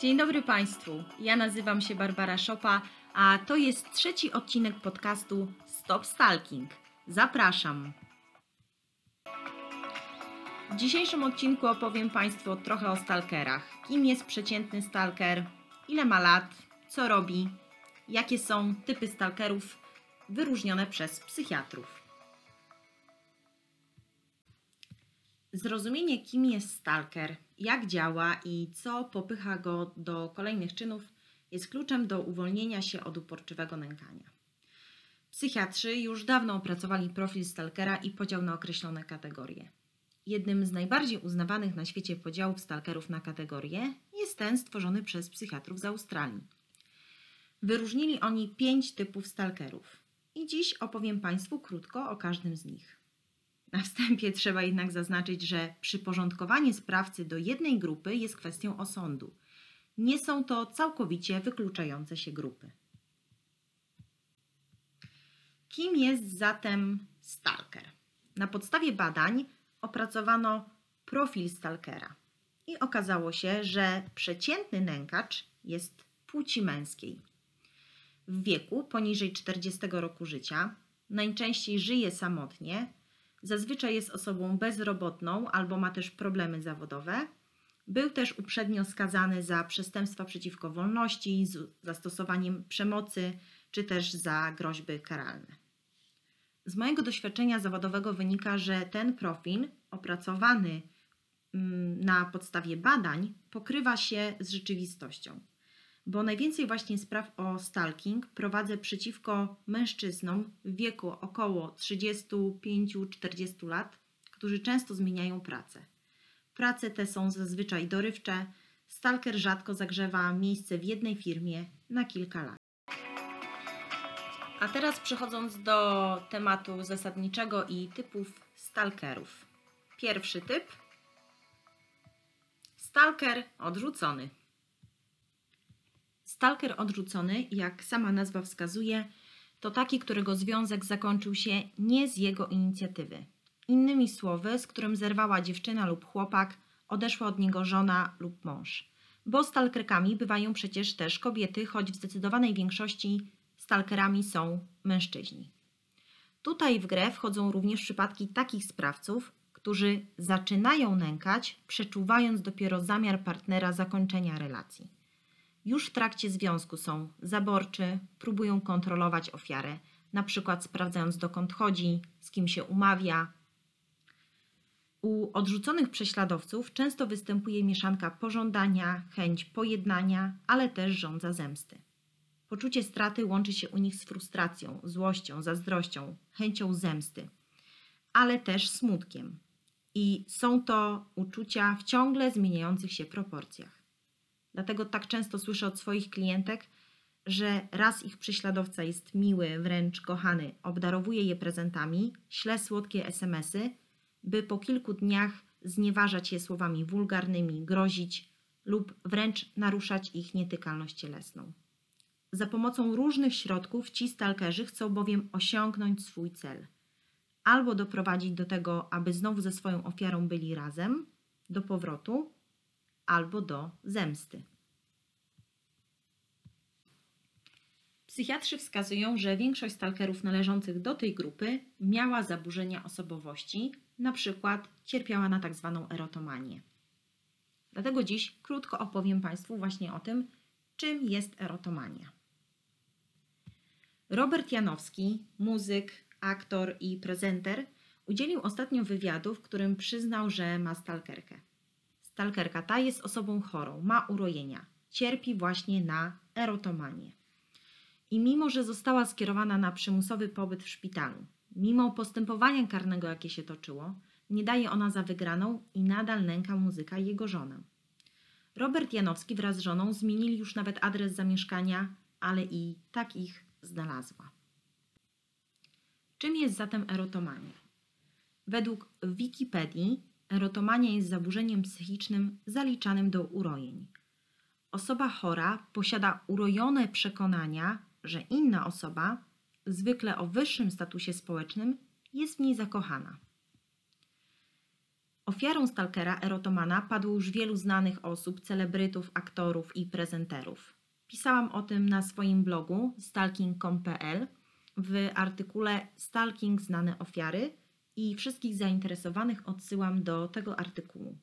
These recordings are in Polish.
Dzień dobry Państwu. Ja nazywam się Barbara Szopa, a to jest trzeci odcinek podcastu Stop Stalking. Zapraszam. W dzisiejszym odcinku opowiem Państwu trochę o stalkerach. Kim jest przeciętny stalker, ile ma lat, co robi, jakie są typy stalkerów wyróżnione przez psychiatrów. Zrozumienie, kim jest stalker, jak działa i co popycha go do kolejnych czynów, jest kluczem do uwolnienia się od uporczywego nękania. Psychiatrzy już dawno opracowali profil stalkera i podział na określone kategorie. Jednym z najbardziej uznawanych na świecie podziałów stalkerów na kategorie jest ten stworzony przez psychiatrów z Australii. Wyróżnili oni pięć typów stalkerów i dziś opowiem Państwu krótko o każdym z nich. Na wstępie trzeba jednak zaznaczyć, że przyporządkowanie sprawcy do jednej grupy jest kwestią osądu. Nie są to całkowicie wykluczające się grupy. Kim jest zatem stalker? Na podstawie badań opracowano profil stalkera i okazało się, że przeciętny nękacz jest płci męskiej. W wieku poniżej 40 roku życia najczęściej żyje samotnie, zazwyczaj jest osobą bezrobotną albo ma też problemy zawodowe. Był też uprzednio skazany za przestępstwa przeciwko wolności, z zastosowaniem przemocy czy też za groźby karalne. Z mojego doświadczenia zawodowego wynika, że ten profil opracowany mm, na podstawie badań pokrywa się z rzeczywistością. Bo najwięcej właśnie spraw o stalking prowadzę przeciwko mężczyznom w wieku około 35-40 lat, którzy często zmieniają pracę. Prace te są zazwyczaj dorywcze. Stalker rzadko zagrzewa miejsce w jednej firmie na kilka lat. A teraz przechodząc do tematu zasadniczego i typów stalkerów. Pierwszy typ. Stalker odrzucony. Stalker odrzucony, jak sama nazwa wskazuje, to taki, którego związek zakończył się nie z jego inicjatywy. Innymi słowy, z którym zerwała dziewczyna lub chłopak, odeszła od niego żona lub mąż. Bo stalkerkami bywają przecież też kobiety, choć w zdecydowanej większości stalkerami są mężczyźni. Tutaj w grę wchodzą również przypadki takich sprawców, którzy zaczynają nękać, przeczuwając dopiero zamiar partnera zakończenia relacji. Już w trakcie związku są zaborczy, próbują kontrolować ofiarę, na przykład sprawdzając dokąd chodzi, z kim się umawia. U odrzuconych prześladowców często występuje mieszanka pożądania, chęć pojednania, ale też żądza zemsty. Poczucie straty łączy się u nich z frustracją, złością, zazdrością, chęcią zemsty, ale też smutkiem. I są to uczucia w ciągle zmieniających się proporcjach. Dlatego tak często słyszę od swoich klientek, że raz ich prześladowca jest miły, wręcz kochany, obdarowuje je prezentami, śle słodkie SMSy, by po kilku dniach znieważać je słowami wulgarnymi, grozić lub wręcz naruszać ich nietykalność cielesną. Za pomocą różnych środków ci stalkerzy chcą bowiem osiągnąć swój cel. Albo doprowadzić do tego, aby znowu ze swoją ofiarą byli razem, do powrotu, albo do zemsty. Psychiatrzy wskazują, że większość stalkerów należących do tej grupy miała zaburzenia osobowości, na przykład cierpiała na tzw. Tak erotomanię. Dlatego dziś krótko opowiem Państwu właśnie o tym, czym jest erotomania. Robert Janowski, muzyk, aktor i prezenter, udzielił ostatnio wywiadu, w którym przyznał, że ma stalkerkę. Stalkerka ta jest osobą chorą, ma urojenia, cierpi właśnie na erotomanię. I mimo, że została skierowana na przymusowy pobyt w szpitalu, mimo postępowania karnego, jakie się toczyło, nie daje ona za wygraną i nadal nęka muzyka jego żonę. Robert Janowski wraz z żoną zmienili już nawet adres zamieszkania, ale i tak ich znalazła. Czym jest zatem erotomania? Według Wikipedii erotomania jest zaburzeniem psychicznym zaliczanym do urojeń. Osoba chora posiada urojone przekonania, że inna osoba, zwykle o wyższym statusie społecznym, jest w niej zakochana. Ofiarą stalkera erotomana padło już wielu znanych osób, celebrytów, aktorów i prezenterów. Pisałam o tym na swoim blogu stalking.com.pl w artykule Stalking znane ofiary i wszystkich zainteresowanych odsyłam do tego artykułu.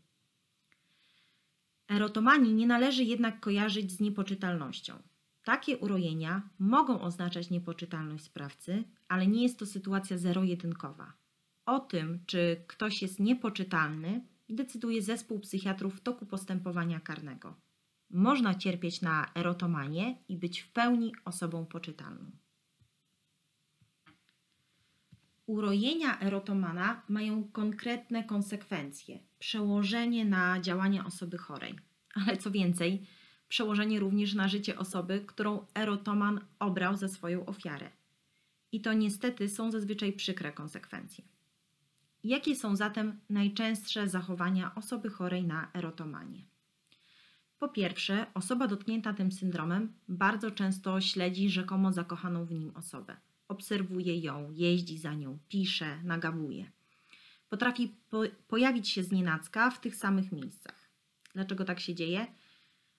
Erotomanii nie należy jednak kojarzyć z niepoczytalnością. Takie urojenia mogą oznaczać niepoczytalność sprawcy, ale nie jest to sytuacja zero-jedynkowa. O tym, czy ktoś jest niepoczytalny, decyduje zespół psychiatrów w toku postępowania karnego. Można cierpieć na erotomanię i być w pełni osobą poczytalną. Urojenia erotomana mają konkretne konsekwencje, przełożenie na działania osoby chorej, ale co więcej, przełożenie również na życie osoby, którą erotoman obrał za swoją ofiarę. I to niestety są zazwyczaj przykre konsekwencje. Jakie są zatem najczęstsze zachowania osoby chorej na erotomanię? Po pierwsze, osoba dotknięta tym syndromem bardzo często śledzi rzekomo zakochaną w nim osobę. Obserwuje ją, jeździ za nią, pisze, nagabuje. Potrafi po pojawić się znienacka w tych samych miejscach. Dlaczego tak się dzieje?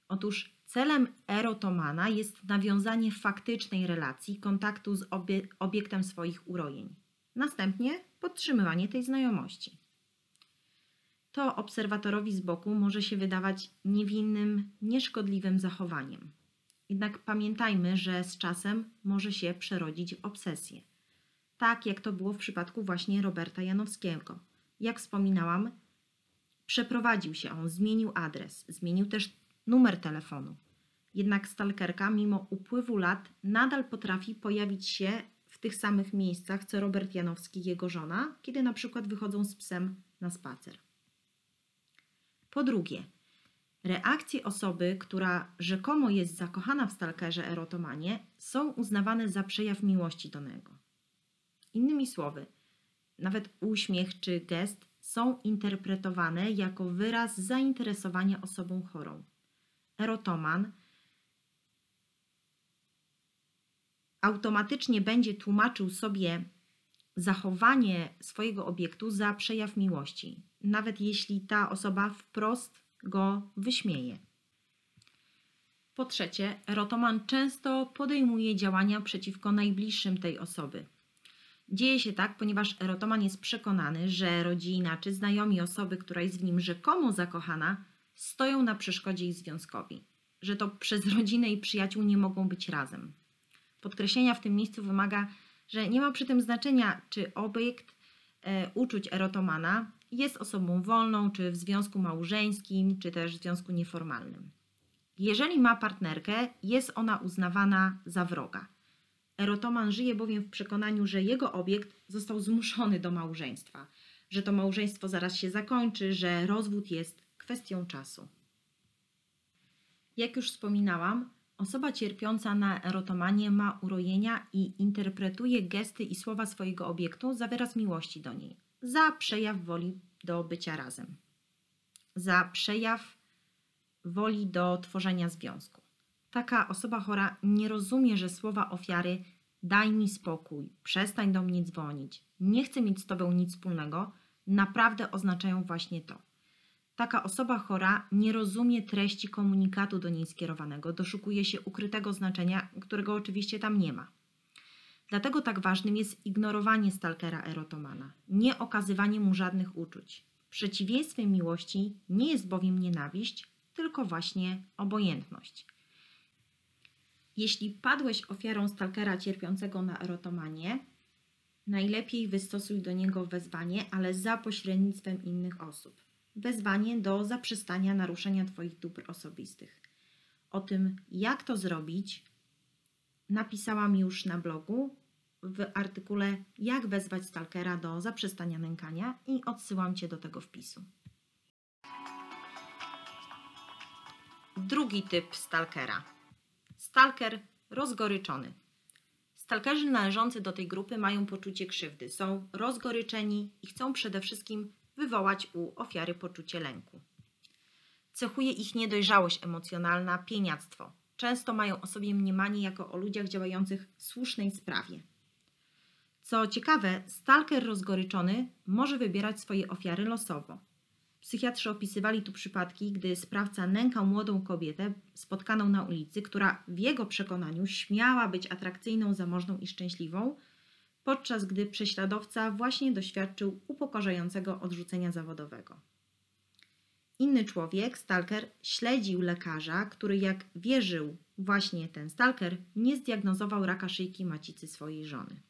Otóż celem erotomana jest nawiązanie faktycznej relacji, kontaktu z obie obiektem swoich urojeń. Następnie podtrzymywanie tej znajomości. To obserwatorowi z boku może się wydawać niewinnym, nieszkodliwym zachowaniem. Jednak pamiętajmy, że z czasem może się przerodzić w obsesję. Tak jak to było w przypadku właśnie Roberta Janowskiego. Jak wspominałam, przeprowadził się on, zmienił adres, zmienił też numer telefonu. Jednak stalkerka, mimo upływu lat, nadal potrafi pojawić się w tych samych miejscach co Robert Janowski i jego żona, kiedy na przykład wychodzą z psem na spacer. Po drugie, reakcje osoby, która rzekomo jest zakochana w stalkerze erotomanie, są uznawane za przejaw miłości do niego. Innymi słowy, nawet uśmiech czy gest są interpretowane jako wyraz zainteresowania osobą chorą. Erotoman automatycznie będzie tłumaczył sobie zachowanie swojego obiektu za przejaw miłości, nawet jeśli ta osoba wprost go wyśmieje. Po trzecie, erotoman często podejmuje działania przeciwko najbliższym tej osoby. Dzieje się tak, ponieważ erotoman jest przekonany, że rodzina czy znajomi osoby, która jest w nim rzekomo zakochana, stoją na przeszkodzie ich związkowi, że to przez rodzinę i przyjaciół nie mogą być razem. Podkreślenia w tym miejscu wymaga, że nie ma przy tym znaczenia, czy obiekt e, uczuć erotomana jest osobą wolną, czy w związku małżeńskim, czy też w związku nieformalnym. Jeżeli ma partnerkę, jest ona uznawana za wroga. Erotoman żyje bowiem w przekonaniu, że jego obiekt został zmuszony do małżeństwa, że to małżeństwo zaraz się zakończy, że rozwód jest kwestią czasu. Jak już wspominałam, osoba cierpiąca na erotomanię ma urojenia i interpretuje gesty i słowa swojego obiektu za wyraz miłości do niej, za przejaw woli do bycia razem, za przejaw woli do tworzenia związku. Taka osoba chora nie rozumie, że słowa ofiary daj mi spokój, przestań do mnie dzwonić, nie chcę mieć z tobą nic wspólnego, naprawdę oznaczają właśnie to. Taka osoba chora nie rozumie treści komunikatu do niej skierowanego, doszukuje się ukrytego znaczenia, którego oczywiście tam nie ma. Dlatego tak ważnym jest ignorowanie stalkera erotomana, nie okazywanie mu żadnych uczuć. Przeciwieństwem miłości nie jest bowiem nienawiść, tylko właśnie obojętność. Jeśli padłeś ofiarą stalkera cierpiącego na erotomanię, najlepiej wystosuj do niego wezwanie, ale za pośrednictwem innych osób wezwanie do zaprzestania naruszenia Twoich dóbr osobistych. O tym, jak to zrobić, napisałam już na blogu w artykule Jak wezwać stalkera do zaprzestania nękania i odsyłam Cię do tego wpisu. Drugi typ stalkera. Stalker rozgoryczony. Stalkerzy należący do tej grupy mają poczucie krzywdy, są rozgoryczeni i chcą przede wszystkim wywołać u ofiary poczucie lęku. Cechuje ich niedojrzałość emocjonalna, pieniactwo. Często mają o sobie mniemanie jako o ludziach działających w słusznej sprawie. Co ciekawe, stalker rozgoryczony może wybierać swoje ofiary losowo. Psychiatrzy opisywali tu przypadki, gdy sprawca nękał młodą kobietę spotkaną na ulicy, która w jego przekonaniu śmiała być atrakcyjną, zamożną i szczęśliwą, podczas gdy prześladowca właśnie doświadczył upokarzającego odrzucenia zawodowego. Inny człowiek, stalker, śledził lekarza, który, jak wierzył właśnie ten stalker, nie zdiagnozował raka szyjki macicy swojej żony.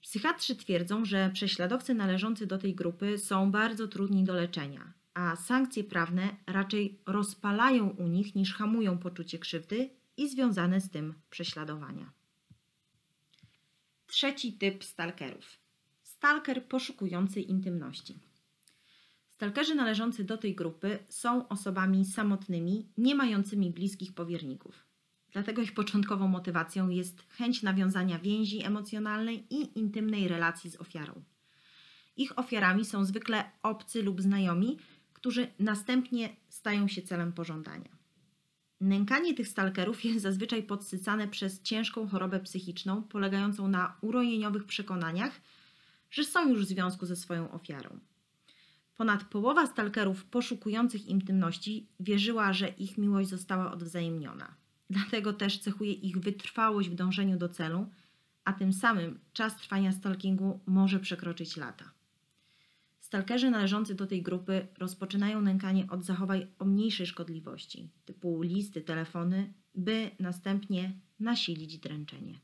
Psychiatrzy twierdzą, że prześladowcy należący do tej grupy są bardzo trudni do leczenia, a sankcje prawne raczej rozpalają u nich niż hamują poczucie krzywdy i związane z tym prześladowania. Trzeci typ stalkerów. Stalker poszukujący intymności. Stalkerzy należący do tej grupy są osobami samotnymi, nie mającymi bliskich powierników. Dlatego ich początkową motywacją jest chęć nawiązania więzi emocjonalnej i intymnej relacji z ofiarą. Ich ofiarami są zwykle obcy lub znajomi, którzy następnie stają się celem pożądania. Nękanie tych stalkerów jest zazwyczaj podsycane przez ciężką chorobę psychiczną, polegającą na urojeniowych przekonaniach, że są już w związku ze swoją ofiarą. Ponad połowa stalkerów poszukujących intymności wierzyła, że ich miłość została odwzajemniona. Dlatego też cechuje ich wytrwałość w dążeniu do celu, a tym samym czas trwania stalkingu może przekroczyć lata. Stalkerzy należący do tej grupy rozpoczynają nękanie od zachowań o mniejszej szkodliwości, typu listy, telefony, by następnie nasilić dręczenie.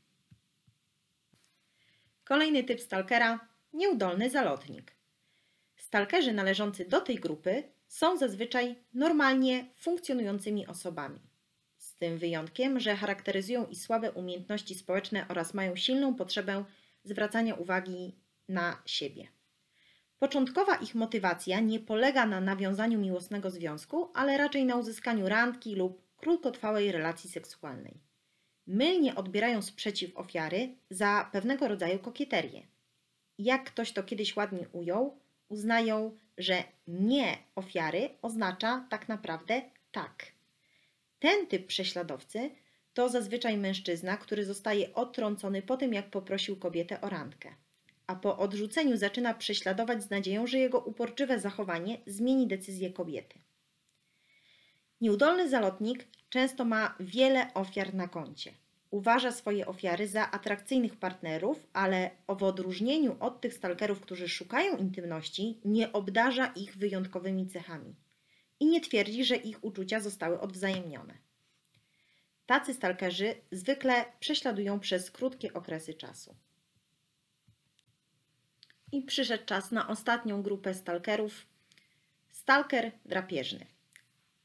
Kolejny typ stalkera nieudolny zalotnik. Stalkerzy należący do tej grupy są zazwyczaj normalnie funkcjonującymi osobami. Z tym wyjątkiem, że charakteryzują i słabe umiejętności społeczne oraz mają silną potrzebę zwracania uwagi na siebie. Początkowa ich motywacja nie polega na nawiązaniu miłosnego związku, ale raczej na uzyskaniu randki lub krótkotrwałej relacji seksualnej. Mylnie odbierają sprzeciw ofiary za pewnego rodzaju kokieterię. Jak ktoś to kiedyś ładnie ujął, uznają, że nie ofiary oznacza tak naprawdę tak. Ten typ prześladowcy to zazwyczaj mężczyzna, który zostaje odtrącony po tym, jak poprosił kobietę o randkę, a po odrzuceniu zaczyna prześladować z nadzieją, że jego uporczywe zachowanie zmieni decyzję kobiety. Nieudolny zalotnik często ma wiele ofiar na koncie uważa swoje ofiary za atrakcyjnych partnerów, ale w odróżnieniu od tych stalkerów, którzy szukają intymności, nie obdarza ich wyjątkowymi cechami i nie twierdzi, że ich uczucia zostały odwzajemnione. Tacy stalkerzy zwykle prześladują przez krótkie okresy czasu. I przyszedł czas na ostatnią grupę stalkerów. Stalker drapieżny.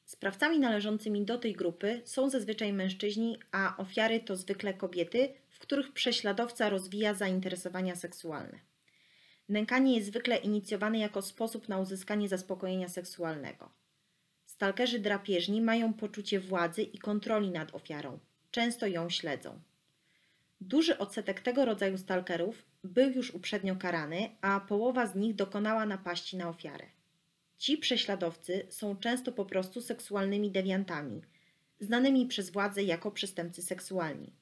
Sprawcami należącymi do tej grupy są zazwyczaj mężczyźni, a ofiary to zwykle kobiety, w których prześladowca rozwija zainteresowania seksualne. Nękanie jest zwykle inicjowane jako sposób na uzyskanie zaspokojenia seksualnego. Stalkerzy drapieżni mają poczucie władzy i kontroli nad ofiarą, często ją śledzą. Duży odsetek tego rodzaju stalkerów był już uprzednio karany, a połowa z nich dokonała napaści na ofiarę. Ci prześladowcy są często po prostu seksualnymi dewiantami, znanymi przez władze jako przestępcy seksualni.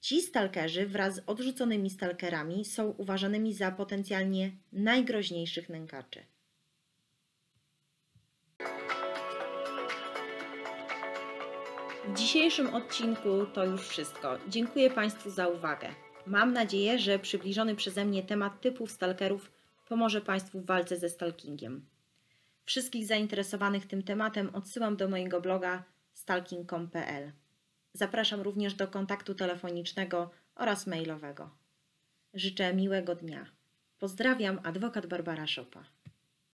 Ci stalkerzy wraz z odrzuconymi stalkerami są uważanymi za potencjalnie najgroźniejszych nękaczy. W dzisiejszym odcinku to już wszystko. Dziękuję Państwu za uwagę. Mam nadzieję, że przybliżony przeze mnie temat typów stalkerów pomoże Państwu w walce ze stalkingiem. Wszystkich zainteresowanych tym tematem odsyłam do mojego bloga stalking.pl. Zapraszam również do kontaktu telefonicznego oraz mailowego. Życzę miłego dnia. Pozdrawiam, adwokat Barbara Szopa.